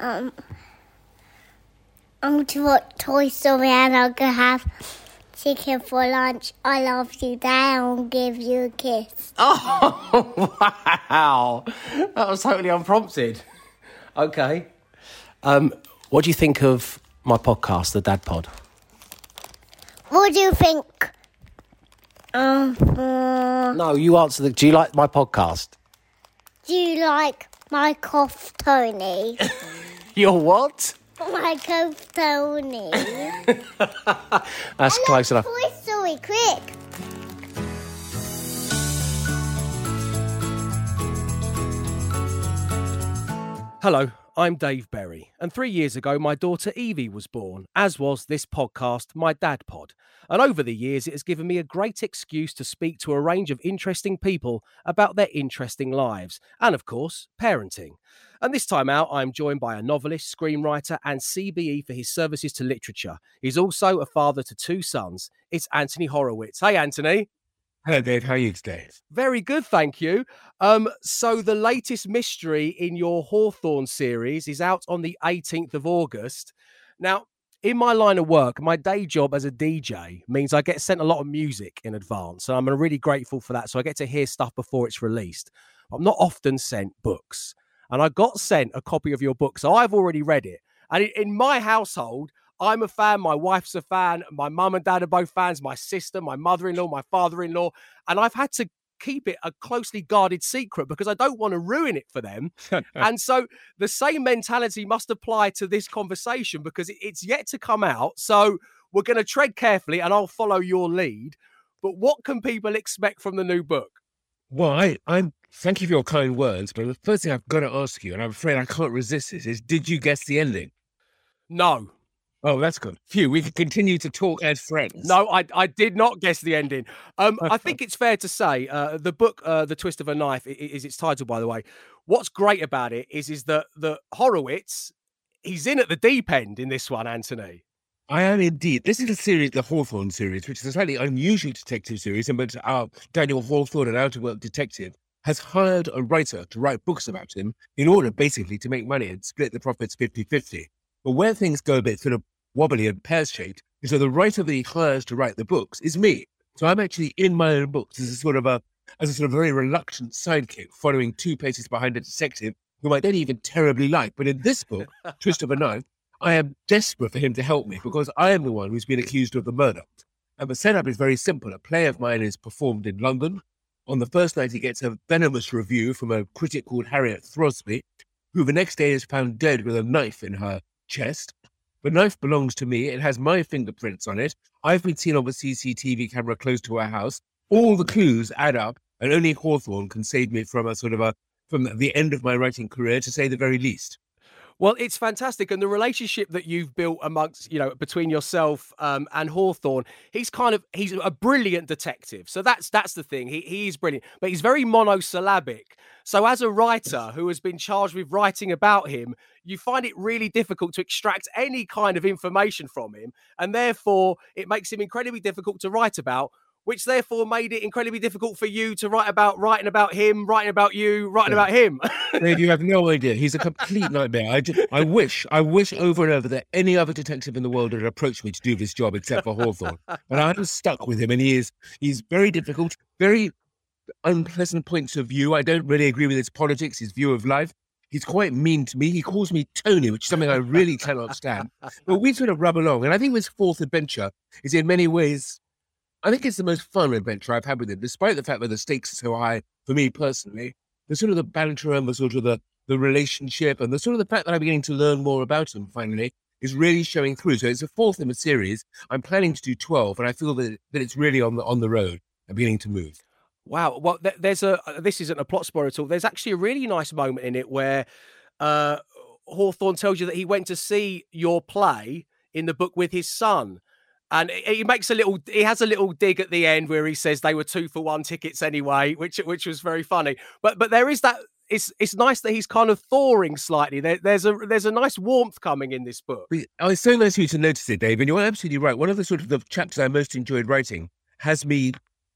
um, I'm to watch Toy Story and I'm gonna have chicken for lunch. I love you, Dad. I'll give you a kiss. Oh, wow. That was totally unprompted. Okay. Um, what do you think of my podcast, The Dad Pod? What do you think? Um, uh, No, you answer the. Do you like my podcast? do you like my cough, Tony? Your what? my cough, Tony. That's close enough. Toy Story, quick. Hello, I'm Dave Berry, and three years ago, my daughter Evie was born, as was this podcast, My Dad Pod. And over the years, it has given me a great excuse to speak to a range of interesting people about their interesting lives, and of course, parenting. And this time out, I'm joined by a novelist, screenwriter, and CBE for his services to literature. He's also a father to two sons. It's Anthony Horowitz. Hey, Anthony. Hello, Dave. How are you today? Very good, thank you. Um, so the latest mystery in your Hawthorne series is out on the 18th of August. Now, in my line of work, my day job as a DJ means I get sent a lot of music in advance, and I'm really grateful for that. So I get to hear stuff before it's released. I'm not often sent books, and I got sent a copy of your book, so I've already read it. And in- in my household, I'm a fan. My wife's a fan. My mum and dad are both fans. My sister, my mother in law, my father in law. And I've had to keep it a closely guarded secret because I don't want to ruin it for them. and so the same mentality must apply to this conversation because it's yet to come out. So we're going to tread carefully and I'll follow your lead. But what can people expect from the new book? Well, I, I'm thank you for your kind words, but the first thing I've got to ask you, and I'm afraid I can't resist this, is did you guess the ending? No, Oh, that's good. Phew, we can continue to talk as friends. No, I, I did not guess the ending. Um, I think it's fair to say uh, the book, uh, "The Twist of a Knife," is its title, by the way. What's great about it is is that the Horowitz, he's in at the deep end in this one, Anthony. I am indeed. This is a series, the Hawthorne series, which is a slightly unusual detective series, and but our Daniel Hawthorne, an out-of-work detective, has hired a writer to write books about him in order basically to make money and split the profits 50-50. But where things go a bit sort of wobbly and pear-shaped is that the writer that he hires to write the books is me. So I'm actually in my own books as a sort of a as a sort of very reluctant sidekick, following two paces behind a detective whom I don't even terribly like. But in this book, Twist of a Knife, I am desperate for him to help me because I am the one who's been accused of the murder. And the setup is very simple. A play of mine is performed in London. On the first night, he gets a venomous review from a critic called Harriet Throsby, who the next day is found dead with a knife in her chest. The knife belongs to me. It has my fingerprints on it. I've been seen on the CCTV camera close to our house. All the clues add up, and only Hawthorne can save me from a sort of a from the end of my writing career, to say the very least. Well, it's fantastic, and the relationship that you've built amongst you know between yourself um, and Hawthorne, he's kind of he's a brilliant detective. So that's that's the thing. He he is brilliant, but he's very monosyllabic. So as a writer who has been charged with writing about him, you find it really difficult to extract any kind of information from him, and therefore it makes him incredibly difficult to write about. Which therefore made it incredibly difficult for you to write about writing about him, writing about you, writing Yeah. about him. Dave, you have no idea. He's a complete nightmare. I, ju- I wish, I wish over and over that any other detective in the world had approached me to do this job except for Hawthorne. But I'm stuck with him, and he is he's very difficult, very unpleasant points of view. I don't really agree with his politics, his view of life. He's quite mean to me. He calls me Tony, which is something I really cannot stand. But we sort of rub along, and I think this fourth adventure is in many ways. I think it's the most fun adventure I've had with him, despite the fact that the stakes are so high for me personally. The sort of the banter and the sort of the the relationship and the sort of the fact that I'm beginning to learn more about him finally is really showing through. So it's a fourth in a series. I'm planning to do 12 and I feel that, that it's really on the on the road and beginning to move. Wow. Well, there's a uh, this isn't a plot spoiler at all. There's actually a really nice moment in it where uh, Hawthorne tells you that he went to see your play in the book with his son. And he makes a little, he has a little dig at the end where he says they were two for one tickets anyway, which which was very funny. But but there is that. It's it's nice that he's kind of thawing slightly. There, there's a there's a nice warmth coming in this book. It's so nice of you to notice it, Dave. And you're absolutely right. One of the sort of the chapters I most enjoyed writing has me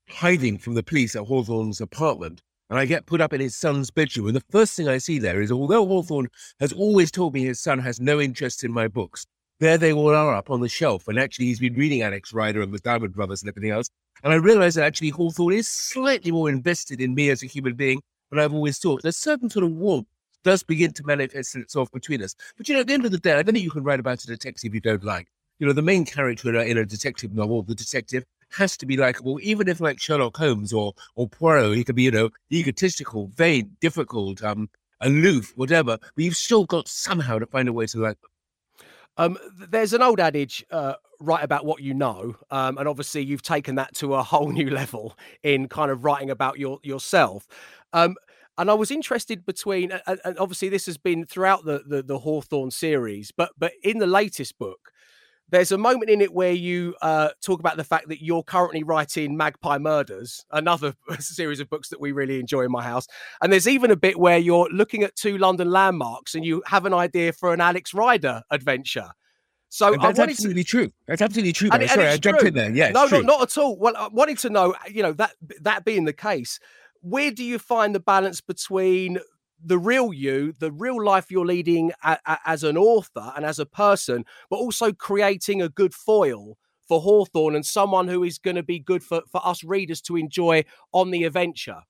hiding from the police at Hawthorne's apartment. and I get put up in his son's bedroom. And the first thing I see there is, although Hawthorne has always told me his son has no interest in my books, there they all are up on the shelf. And actually, he's been reading Alex Rider and the Diamond Brothers and everything else. And I realize that actually Hawthorne is slightly more invested in me as a human being than I've always thought. There's certain sort of warmth does begin to manifest itself between us. But you know, at the end of the day, I don't think you can write about a detective you don't like. You know, the main character in a detective novel, the detective, has to be likable, even if like Sherlock Holmes or or Poirot, he could be, you know, egotistical, vain, difficult, um, aloof, whatever. But you've still got somehow to find a way to like them. Um, there's an old adage, uh, write about what you know, um, and obviously you've taken that to a whole new level in kind of writing about your yourself. Um, and I was interested between, and, obviously this has been throughout the, the the Hawthorne series, but but in the latest book, there's a moment in it where you uh, talk about the fact that you're currently writing Magpie Murders, another series of books that we really enjoy in my house. And there's even a bit where you're looking at two London landmarks and you have an idea for an Alex Rider adventure. So that's absolutely to... true. That's absolutely true. And, Sorry, I jumped true. in there. Yeah, no, no, not at all. Well, I wanted to know, you know, that that being the case, where do you find the balance between the real you, the real life you're leading a, a, as an author and as a person, but also creating a good foil for Hawthorne and someone who is going to be good for, for us readers to enjoy on the adventure.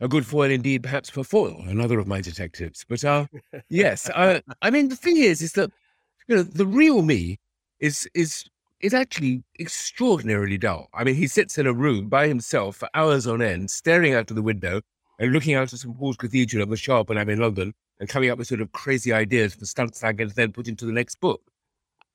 A good foil indeed, perhaps for Foyle, another of my detectives. But uh, yes, uh, I mean the thing is, is that you know the real me is is is actually extraordinarily dull. I mean, he sits in a room by himself for hours on end, staring out of the window, and looking out at St Paul's Cathedral on the shop when I'm in London and coming up with sort of crazy ideas for stunts I can then put into the next book.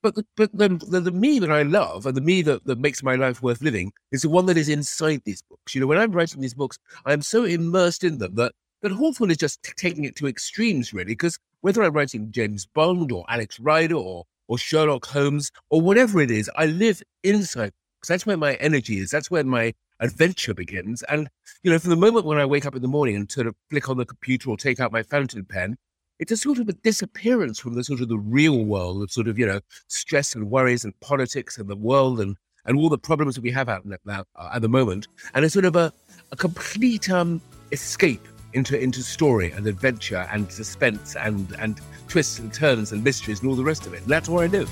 But the, but the, the, the, me that I love and the me that, that makes my life worth living is the one that is inside these books. You know, when I'm writing these books, I'm so immersed in them that, that Hawthorne is just t- taking it to extremes, really, because whether I'm writing James Bond or Alex Rider or, or Sherlock Holmes or whatever it is, I live inside because that's where my energy is. That's where my adventure begins. And, you know, from the moment when I wake up in the morning and sort of flick on the computer or take out my fountain pen, it's a sort of a disappearance from the sort of the real world of sort of, you know, stress and worries and politics and the world and, and all the problems that we have out now uh, at the moment. And it's sort of a, a complete um, escape into, into story and adventure and suspense and, and twists and turns and mysteries and all the rest of it. And that's what I do.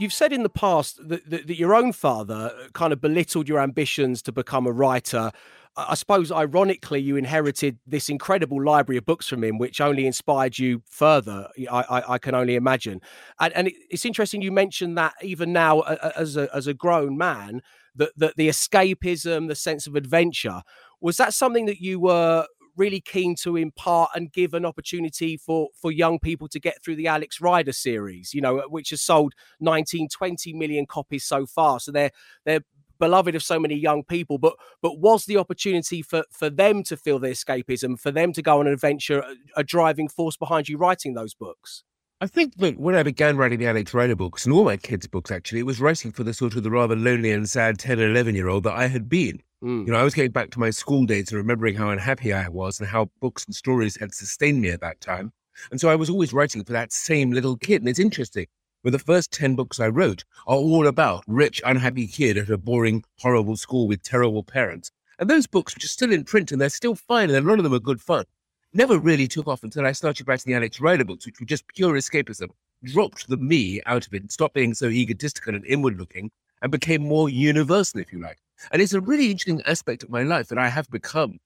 You've said in the past that, that, that, your own father kind of belittled your ambitions to become a writer. I suppose, ironically, you inherited this incredible library of books from him, which only inspired you further. I, I, I can only imagine. And, and it, it's interesting you mentioned that even now, as a, as a grown man, that, that the escapism, the sense of adventure, was that something that you were really keen to impart and give an opportunity for for young people to get through the Alex Rider series, you know, which has sold 19, 20 million copies so far. So they're they're beloved of so many young people but but was the opportunity for for them to feel the escapism for them to go on an adventure a driving force behind you writing those books I think that when I began writing the Alex Rider books and all my kids' books, actually, it was writing for the sort of the rather lonely and sad 10 or 11 year old that I had been. Mm. You know, I was getting back to my school days and remembering how unhappy I was and how books and stories had sustained me at that time. And so I was always writing for that same little kid. And it's interesting. But the first 10 books I wrote are all about rich, unhappy kid at a boring, horrible school with terrible parents. And those books, which are still in print and they're still fine, and a lot of them are good fun, never really took off until I started writing the Alex Rider books, which were just pure escapism, dropped the me out of it, stopped being so egotistical and inward looking, and became more universal, if you like. And it's a really interesting aspect of my life that I have become,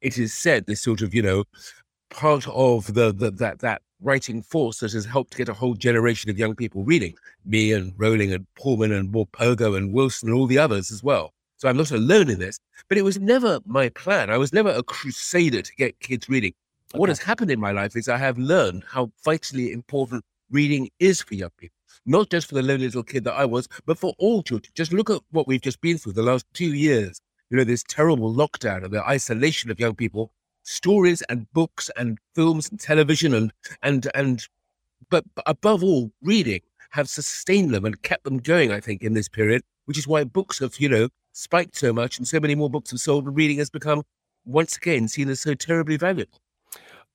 it is said, this sort of, you know, part of the, the that that writing force that has helped get a whole generation of young people reading. Me and Rowling and Pullman and Morpurgo and Wilson and all the others as well. So I'm not alone in this, but it was never my plan. I was never a crusader to get kids reading. Okay. What has happened in my life is I have learned how vitally important reading is for young people not just for the lonely little kid that I was, but for all children. Just look at what we've just been through the last two years. You know, this terrible lockdown and the isolation of young people, stories and books and films and television and and and but above all, reading have sustained them and kept them going, I think, in this period, which is why books have, you know, spiked so much and so many more books have sold and reading has become once again seen as so terribly valuable.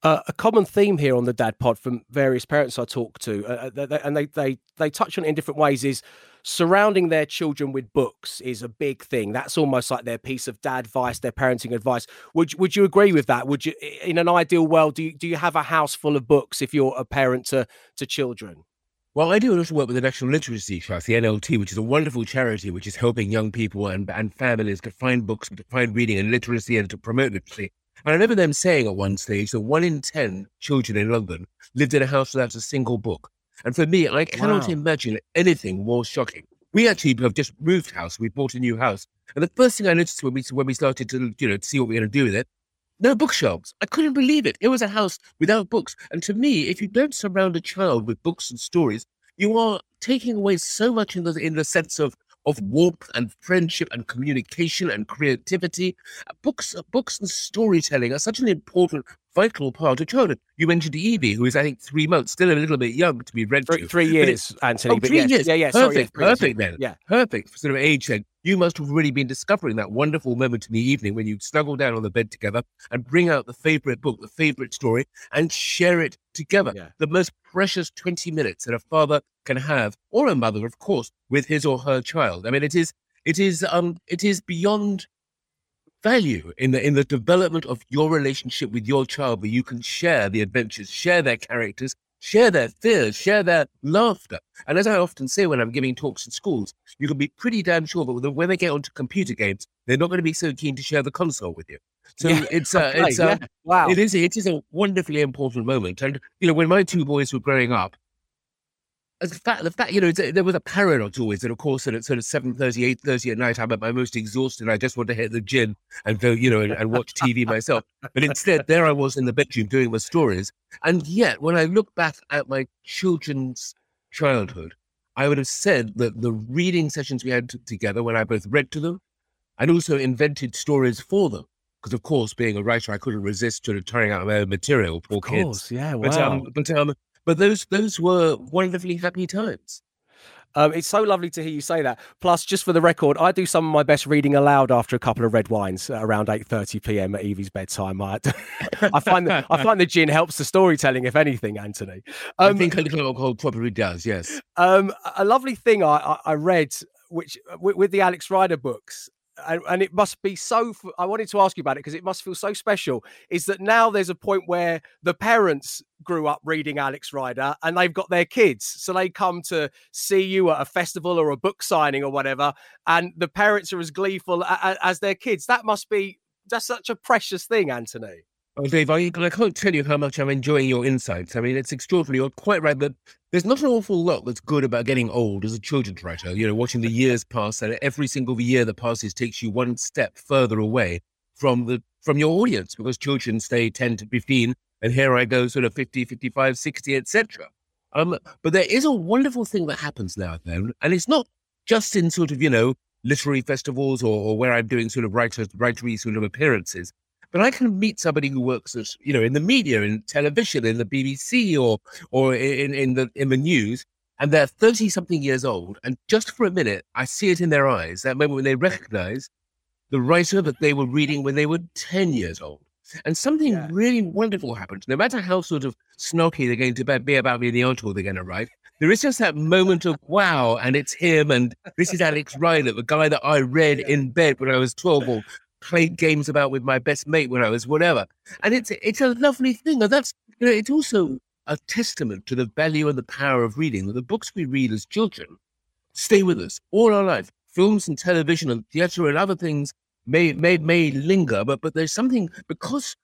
Uh, a common theme here on the Dad Pod from various parents I talk to, uh, uh and they, they they touch on it in different ways, is surrounding their children with books is a big thing. That's almost like their piece of dad advice, their parenting advice. Would would you agree with that? Would you, in an ideal world, do you, do you have a house full of books if you're a parent to to children? Well, I do a lot of work with the National Literacy Trust, the NLT, which is a wonderful charity which is helping young people and, and families to find books, to find reading and literacy and to promote literacy. I remember them saying at one stage that one in 10 children in London lived in a house without a single book. And for me, I cannot wow. imagine anything more shocking. We actually have just moved house. We bought a new house. And the first thing I noticed when we, when we started to, you know, to see what we we're going to do with it, no bookshelves. I couldn't believe it. It was a house without books. And to me, if you don't surround a child with books and stories, you are taking away so much in the in the sense of of warmth and friendship and communication and creativity. Uh, books, uh, books and storytelling are such an important vital part of childhood. You mentioned Evie, who is, I think, three months, still a little bit young to be read three, to. Three years, Anthony. Oh, three yes. years. Yeah, yeah. Perfect, sorry, perfect then. Yeah. Perfect sort of age then. You must have really been discovering that wonderful moment in the evening when you snuggle down on the bed together and bring out the favorite book, the favorite story, and share it together. Yeah. The most precious 20 minutes that a father can have, or a mother, of course, with his or her child. I mean, it is it is um it is beyond value in the in the development of your relationship with your child where you can share the adventures share their characters share their fears share their laughter and as i often say when i'm giving talks in schools you can be pretty damn sure that when they get onto computer games they're not going to be so keen to share the console with you so yeah, it's uh, okay, it's uh, yeah. wow it is it is a wonderfully important moment and you know when my two boys were growing up the fact, the fact, you know, there was a paradox always that, of course, at sort of 7.30, 8.30 at night, I'm at my most exhausted. I just want to hit the gym and go, you know, and, and watch TV myself. But instead, there I was in the bedroom doing my stories. And yet, when I look back at my children's childhood, I would have said that the reading sessions we had t- together, when I both read to them and also invented stories for them, because of course, being a writer, I couldn't resist sort of turning out my own material for of course, kids. Yeah, wow. But um, but um, but those those were wonderfully happy times. Um, it's so lovely to hear you say that. Plus, just for the record, I do some of my best reading aloud after a couple of red wines around eight thirty p.m. at Evie's bedtime. I, I find that I find the gin helps the storytelling, if anything. Anthony, um, I think a little alcohol probably does. Yes. Um, a lovely thing I, I, I read, which with, with the Alex Rider books, and, and, it must be so i wanted to ask you about it because it must feel so special is that now there's a point where the parents grew up reading alex rider and they've got their kids. So they come to see you at a festival or a book signing or whatever and the parents are as gleeful as, as their kids. That must be that's such a precious thing anthony Oh, Dave, I, I can't tell you how much I'm enjoying your insights. I mean, it's extraordinary. You're quite right that there's not an awful lot that's good about getting old as a children's writer. You know, watching the years pass, and every single year that passes takes you one step further away from the from your audience because children stay 10 to 15, and here I go, sort of 50, 55, 60, etc. Um, but there is a wonderful thing that happens now and then, and it's not just in sort of you know literary festivals or, or where I'm doing sort of writer writery sort of appearances. But I can meet somebody who works as you know in the media, in television, in the BBC, or or in in the in the news, and they're thirty something years old, and just for a minute, I see it in their eyes that moment when they recognise the writer that they were reading when they were ten years old. And something yeah. really wonderful happens. No matter how sort of snarky they're going to be about me in the article they're going to write, there is just that moment of wow, and it's him, and this is Alex Rider, the guy that I read in bed when I was 12, or played games about with my best mate when I was whatever. And it's it's a lovely thing. And that's you know, it's also a testament to the value and the power of reading. That the books we read as children stay with us all our life. Films and television and theatre and other things may may may linger, but but there's something because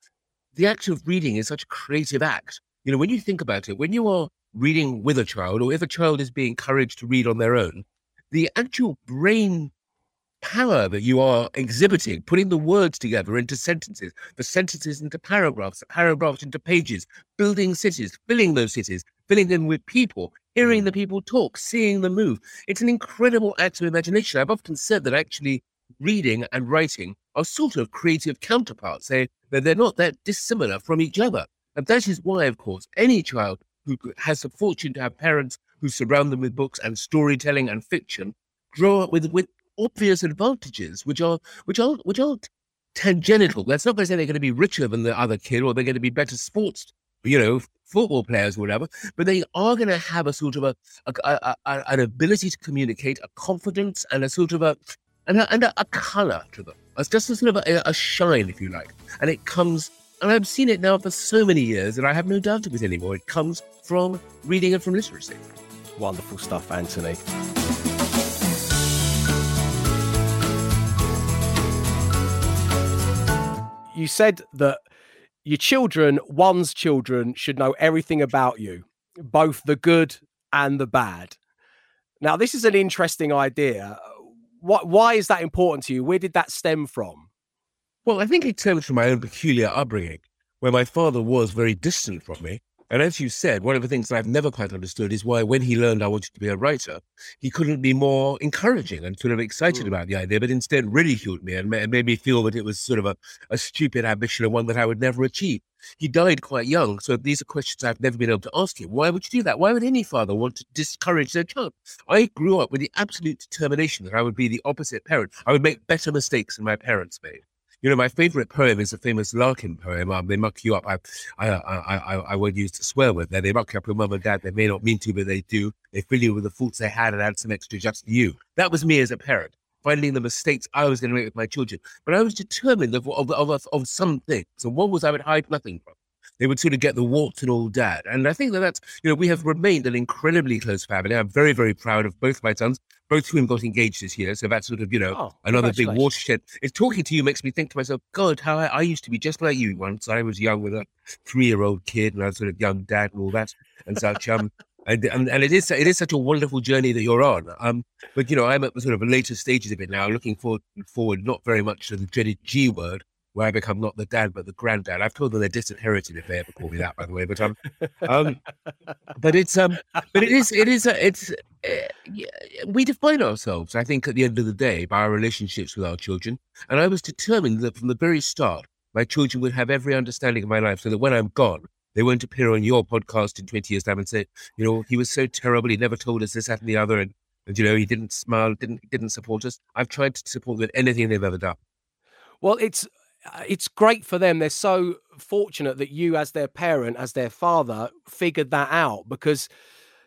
the act of reading is such a creative act. You know, when you think about it, when you are reading with a child, or if a child is being encouraged to read on their own, the actual brain power that you are exhibiting, putting the words together into sentences, the sentences into paragraphs, the paragraphs into pages, building cities, filling those cities, filling them with people, hearing the mm. people talk, seeing them move. It's an incredible act of imagination. I've often said that actually reading and writing are sort of creative counterparts. They, they're not that dissimilar from each other. And that is why, of course, any child who has the fortune to have parents who surround them with books and storytelling and fiction grow up with, with obvious advantages, which are which are which are tangential. That's not going to say they're going to be richer than the other kid or they're going to be better sports, you know, football players or whatever, but they are going to have a sort of a, a, a, a, an ability to communicate, a confidence, and a sort of a and a, and a, color to them. It's just a sort of a, a shine, if you like, and it comes. And I've seen it now for so many years, and I have no doubt of it anymore. It comes from reading and from literacy. Wonderful stuff, Anthony. You said that your children, one's children, should know everything about you, both the good and the bad. Now, this is an interesting idea. What, why is that important to you? Where did that stem from? Well, I think it stems from my own peculiar upbringing, where my father was very distant from me. And as you said, one of the things that I've never quite understood is why, when he learned I wanted to be a writer, he couldn't be more encouraging and sort of excited mm. about the idea, but instead ridiculed me and made me feel that it was sort of a, a stupid ambition and one that I would never achieve. He died quite young, so these are questions I've never been able to ask him. Why would you do that? Why would any father want to discourage their child? I grew up with the absolute determination that I would be the opposite parent. I would make better mistakes than my parents made. You know, my favorite poem is a famous Larkin poem. Um, they muck you up. I, I, I, I, I won't use to swear with. That. They muck you up your mum and dad. They may not mean to, but they do. They fill you with the faults they had and add some extra just you. That was me as a parent, finding the mistakes I was going to make with my children. But I was determined of, of, of, of some things. And one was I would hide nothing from they would sort of get the warts and all dad. And I think that that's, you know, we have remained an incredibly close family. I'm very, very proud of both my sons, both of whom got engaged this year. So that's sort of, you know, oh, another big watershed. It's talking to you makes me think to myself, God, how I, I used to be just like you once. I was young with a three year old kid and I was sort of young dad and all that and such. Um, and, and, and it is it is such a wonderful journey that you're on. Um, but you know, I'm at the sort of later stages of it now, looking forward forward not very much to the dreaded G word, where I become not the dad but the granddad. I've told them they're disinherited if they ever call me that, by the way. But um, um but it's um, but it is it is it's uh, we define ourselves. I think at the end of the day by our relationships with our children, and I was determined that from the very start, my children would have every understanding of my life, so that when I'm gone. They won't appear on your podcast in 20 years' time and say, you know, he was so terrible. He never told us this, that, and the other. And, and you know, he didn't smile, didn't didn't support us. I've tried to support them in anything they've ever done. Well, it's Uh, it's great for them. They're so fortunate that you, as their parent, as their father, figured that out because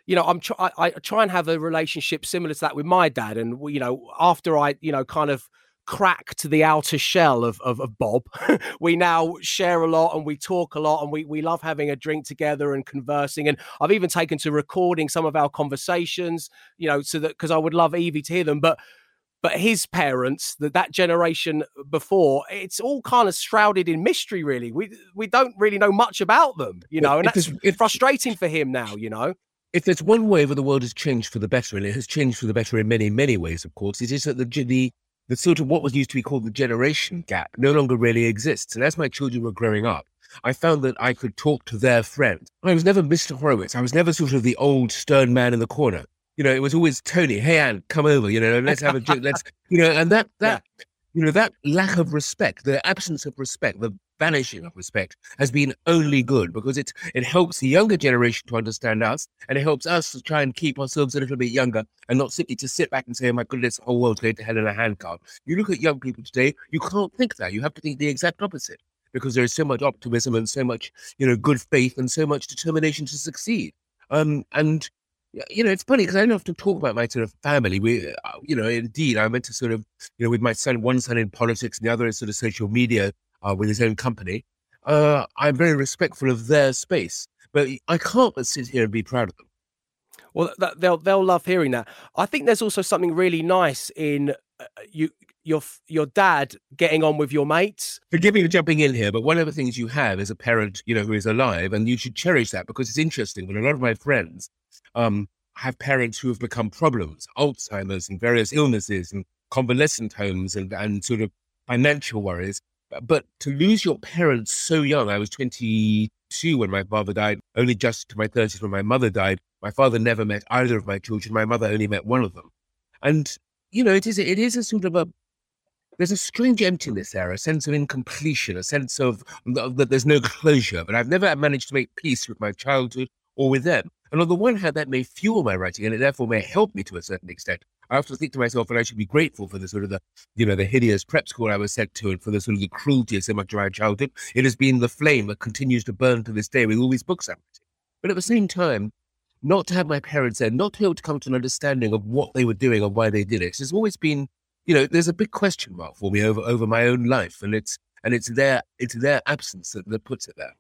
you know, I'm I, I, try and have a relationship similar to that with my dad, and you know, after I, you know, kind of cracked the outer shell of of, of Bob, we now share a lot and we talk a lot, and we we love having a drink together and conversing. And I've even taken to recording some of our conversations, you know, so that because I would love Evie to hear them, but but his parents, that that generation before, it's all kind of shrouded in mystery. Really, we we don't really know much about them, you know, and that's if, frustrating for him now. You know, if there's one way that the world has changed for the better, and it has changed for the better in many many ways, of course, it is that the the the sort of what was used to be called the generation gap no longer really exists. And as my children were growing up, I found that I could talk to their friends. I was never Mr. Horowitz. I was never sort of the old stern man in the corner you know, it was always Tony, hey Anne, come over, you know, let's have a drink, let's, you know, and that that yeah. you know that lack of respect, the absence of respect, the vanishing of respect has been only good because it it helps the younger generation to understand us, and it helps us to try and keep ourselves a little bit younger and not simply to sit back and say, oh my goodness, the whole world's going to hell in a handcart. You look at young people today, you can't think that. You have to think the exact opposite because there is so much optimism and so much, you know, good faith and so much determination to succeed. Um, and you know, it's funny because I don't often talk about my sort of family. We, uh, you know, indeed, I meant to sort of, you know, with my son, one son in politics and the other in sort of social media uh, with his own company. Uh, I'm very respectful of their space, but I can't but sit here and be proud of them. Well, that, they'll they'll love hearing that. I think there's also something really nice in uh, you your your dad getting on with your mates. Forgive me for jumping in here, but one of the things you have as a parent, you know, who is alive, and you should cherish that because it's interesting. When a lot of my friends um, have parents who have become problems, Alzheimer's and various illnesses and convalescent homes and, and sort of financial worries. But to lose your parents so young, I was 22 when my father died, only just to my 30s when my mother died. My father never met either of my children. My mother only met one of them. And, you know, it is, it is a sort of a, there's a strange emptiness there, a sense of incompletion, a sense of that there's no closure. But I've never managed to make peace with my childhood or with them. And on the one hand, that may fuel my writing and it therefore may help me to a certain extent. I often think to myself that I should be grateful for the sort of the, you know, the hideous prep school I was sent to and for the sort of the cruelty of so much of my childhood. It has been the flame that continues to burn to this day with all these books I'm writing. But at the same time, not to have my parents there, not to be able to come to an understanding of what they were doing and why they did it. It's always been, you know, there's a big question mark for me over over my own life, and it's and it's their it's their absence that, that puts it there.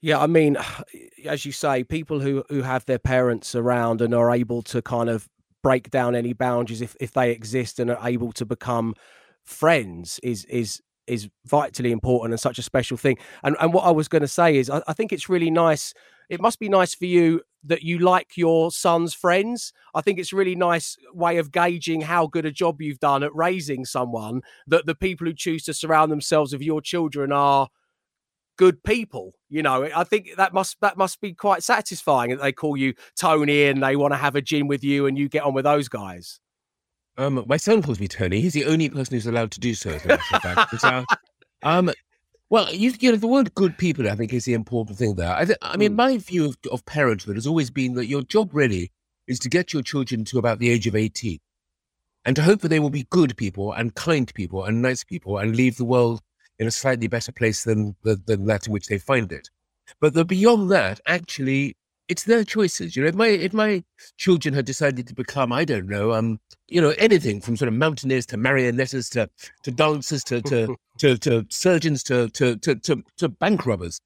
Yeah, I mean, as you say, people who who have their parents around and are able to kind of break down any boundaries if if they exist and are able to become friends is is is vitally important and such a special thing. And and what I was going to say is, I, I think it's really nice. It must be nice for you that you like your son's friends. I think it's a really nice way of gauging how good a job you've done at raising someone. That the people who choose to surround themselves with your children are good people. You know, I think that must that must be quite satisfying that they call you Tony and they want to have a gin with you and you get on with those guys. Um, my son calls me Tony. He's the only person who's allowed to do so. As a matter of fact. Uh, um, well, you, you know, the word "good people" I think is the important thing there. I, th- I mean, Mm. my view of, of parenthood has always been that your job really is to get your children to about the age of eighteen, and to hope that they will be good people and kind people and nice people and leave the world in a slightly better place than than, than that in which they find it. But the, beyond that, actually, it's their choices. You know, if my if my children had decided to become, I don't know, um, you know, anything from sort of mountaineers to marionetters to to dancers to to to, to surgeons to to, to to to bank robbers,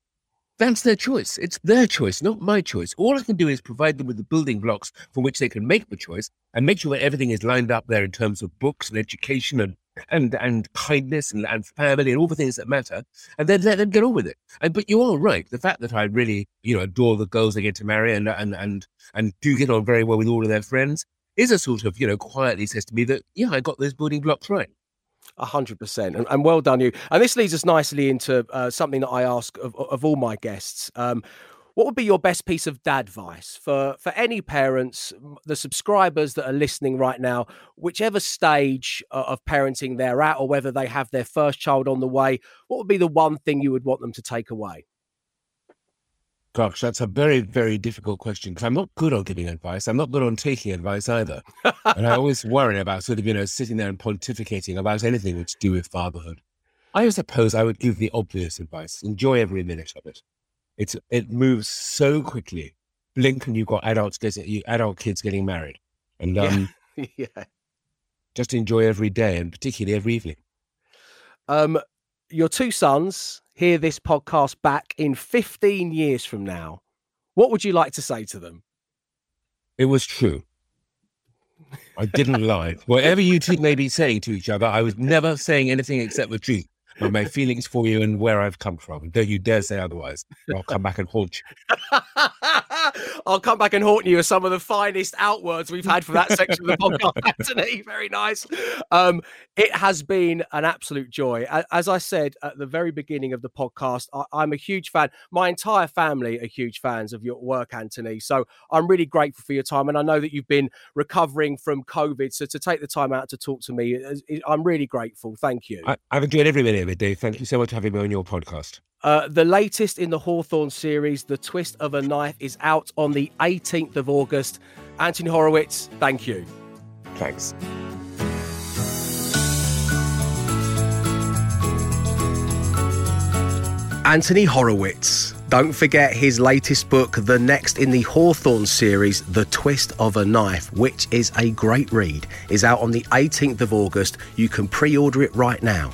that's their choice. It's their choice, not my choice. All I can do is provide them with the building blocks from which they can make the choice and make sure that everything is lined up there in terms of books and education and and and kindness and, and family and all the things that matter, and then let them get on with it. And but you are right. The fact that I really, you know, adore the girls they get to marry and and and and do get on very well with all of their friends is a sort of, you know, quietly says to me that yeah, I got those building blocks right. A hundred percent, and well done you. And this leads us nicely into uh, something that I ask of, of all my guests. Um, what would be your best piece of dad advice for for any parents, the subscribers that are listening right now, whichever stage uh, of parenting they're at, or whether they have their first child on the way? What would be the one thing you would want them to take away? Gosh, that's a very, very difficult question because I'm not good on giving advice. I'm not good on taking advice either. and I always worry about sort of, you know, sitting there and pontificating about anything to do with fatherhood. I suppose I would give the obvious advice. Enjoy every minute of it. It's it moves so quickly. Blink and you've got adults getting you adult kids getting married. And Yeah. um, yeah. just enjoy every day and particularly every evening. Um, your two sons hear this podcast back in 15 years from now. What would you like to say to them? It was true. I didn't lie. Whatever you two may be saying to each other, I was never saying anything except the truth of my feelings for you and where I've come from. Don't you dare say otherwise. I'll come back and haunt you. I'll come back and haunt you with some of the finest outwords we've had from that section of the podcast, Anthony. Very nice. Um, it has been an absolute joy. As I said at the very beginning of the podcast, I- I'm a huge fan. My entire family are huge fans of your work, Anthony. So I'm really grateful for your time. And I know that you've been recovering from COVID. So to take the time out to talk to me, I'm really grateful. Thank you. I, I've enjoyed every minute of it, Dave. Thank you so much for having me on your podcast. Uh, the latest in the Hawthorne series, The Twist of a Knife, is out on the 18th of August. Anthony Horowitz, thank you. Thanks. Anthony Horowitz. Don't forget his latest book, the next in the Hawthorne series, The Twist of a Knife, which is a great read, is out on the 18th of August. You can pre order it right now.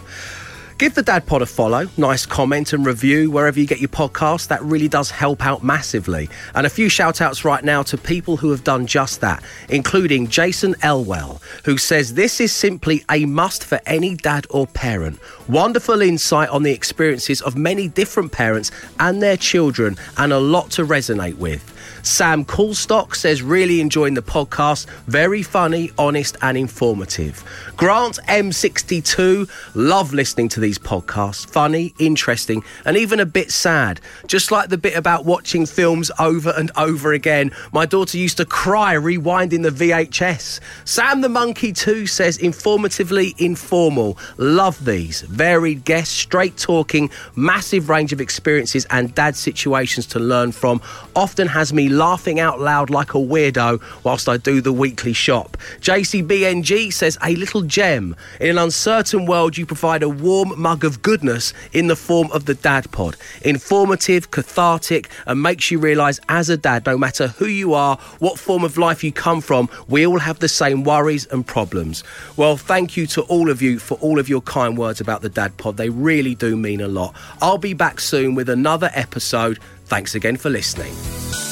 Give the Dad Pod a follow, nice comment and review wherever you get your podcast. That really does help out massively. And a few shout outs right now to people who have done just that, including Jason Elwell, who says this is simply a must for any dad or parent. Wonderful insight on the experiences of many different parents and their children, and a lot to resonate with. Sam Coolstock says, really enjoying the podcast. Very funny, honest, and informative. Grant M62, love listening to these podcasts. Funny, interesting, and even a bit sad. Just like the bit about watching films over and over again. My daughter used to cry rewinding the VHS. Sam the Monkey, too, says, informatively informal. Love these. Varied guests, straight talking, massive range of experiences and dad situations to learn from. Often has me laughing out loud like a weirdo whilst I do the weekly shop. JCBNG says, A little gem. In an uncertain world, you provide a warm mug of goodness in the form of the Dad Pod. Informative, cathartic, and makes you realise as a dad, no matter who you are, what form of life you come from, we all have the same worries and problems. Well, thank you to all of you for all of your kind words about the Dad Pod. They really do mean a lot. I'll be back soon with another episode. Thanks again for listening.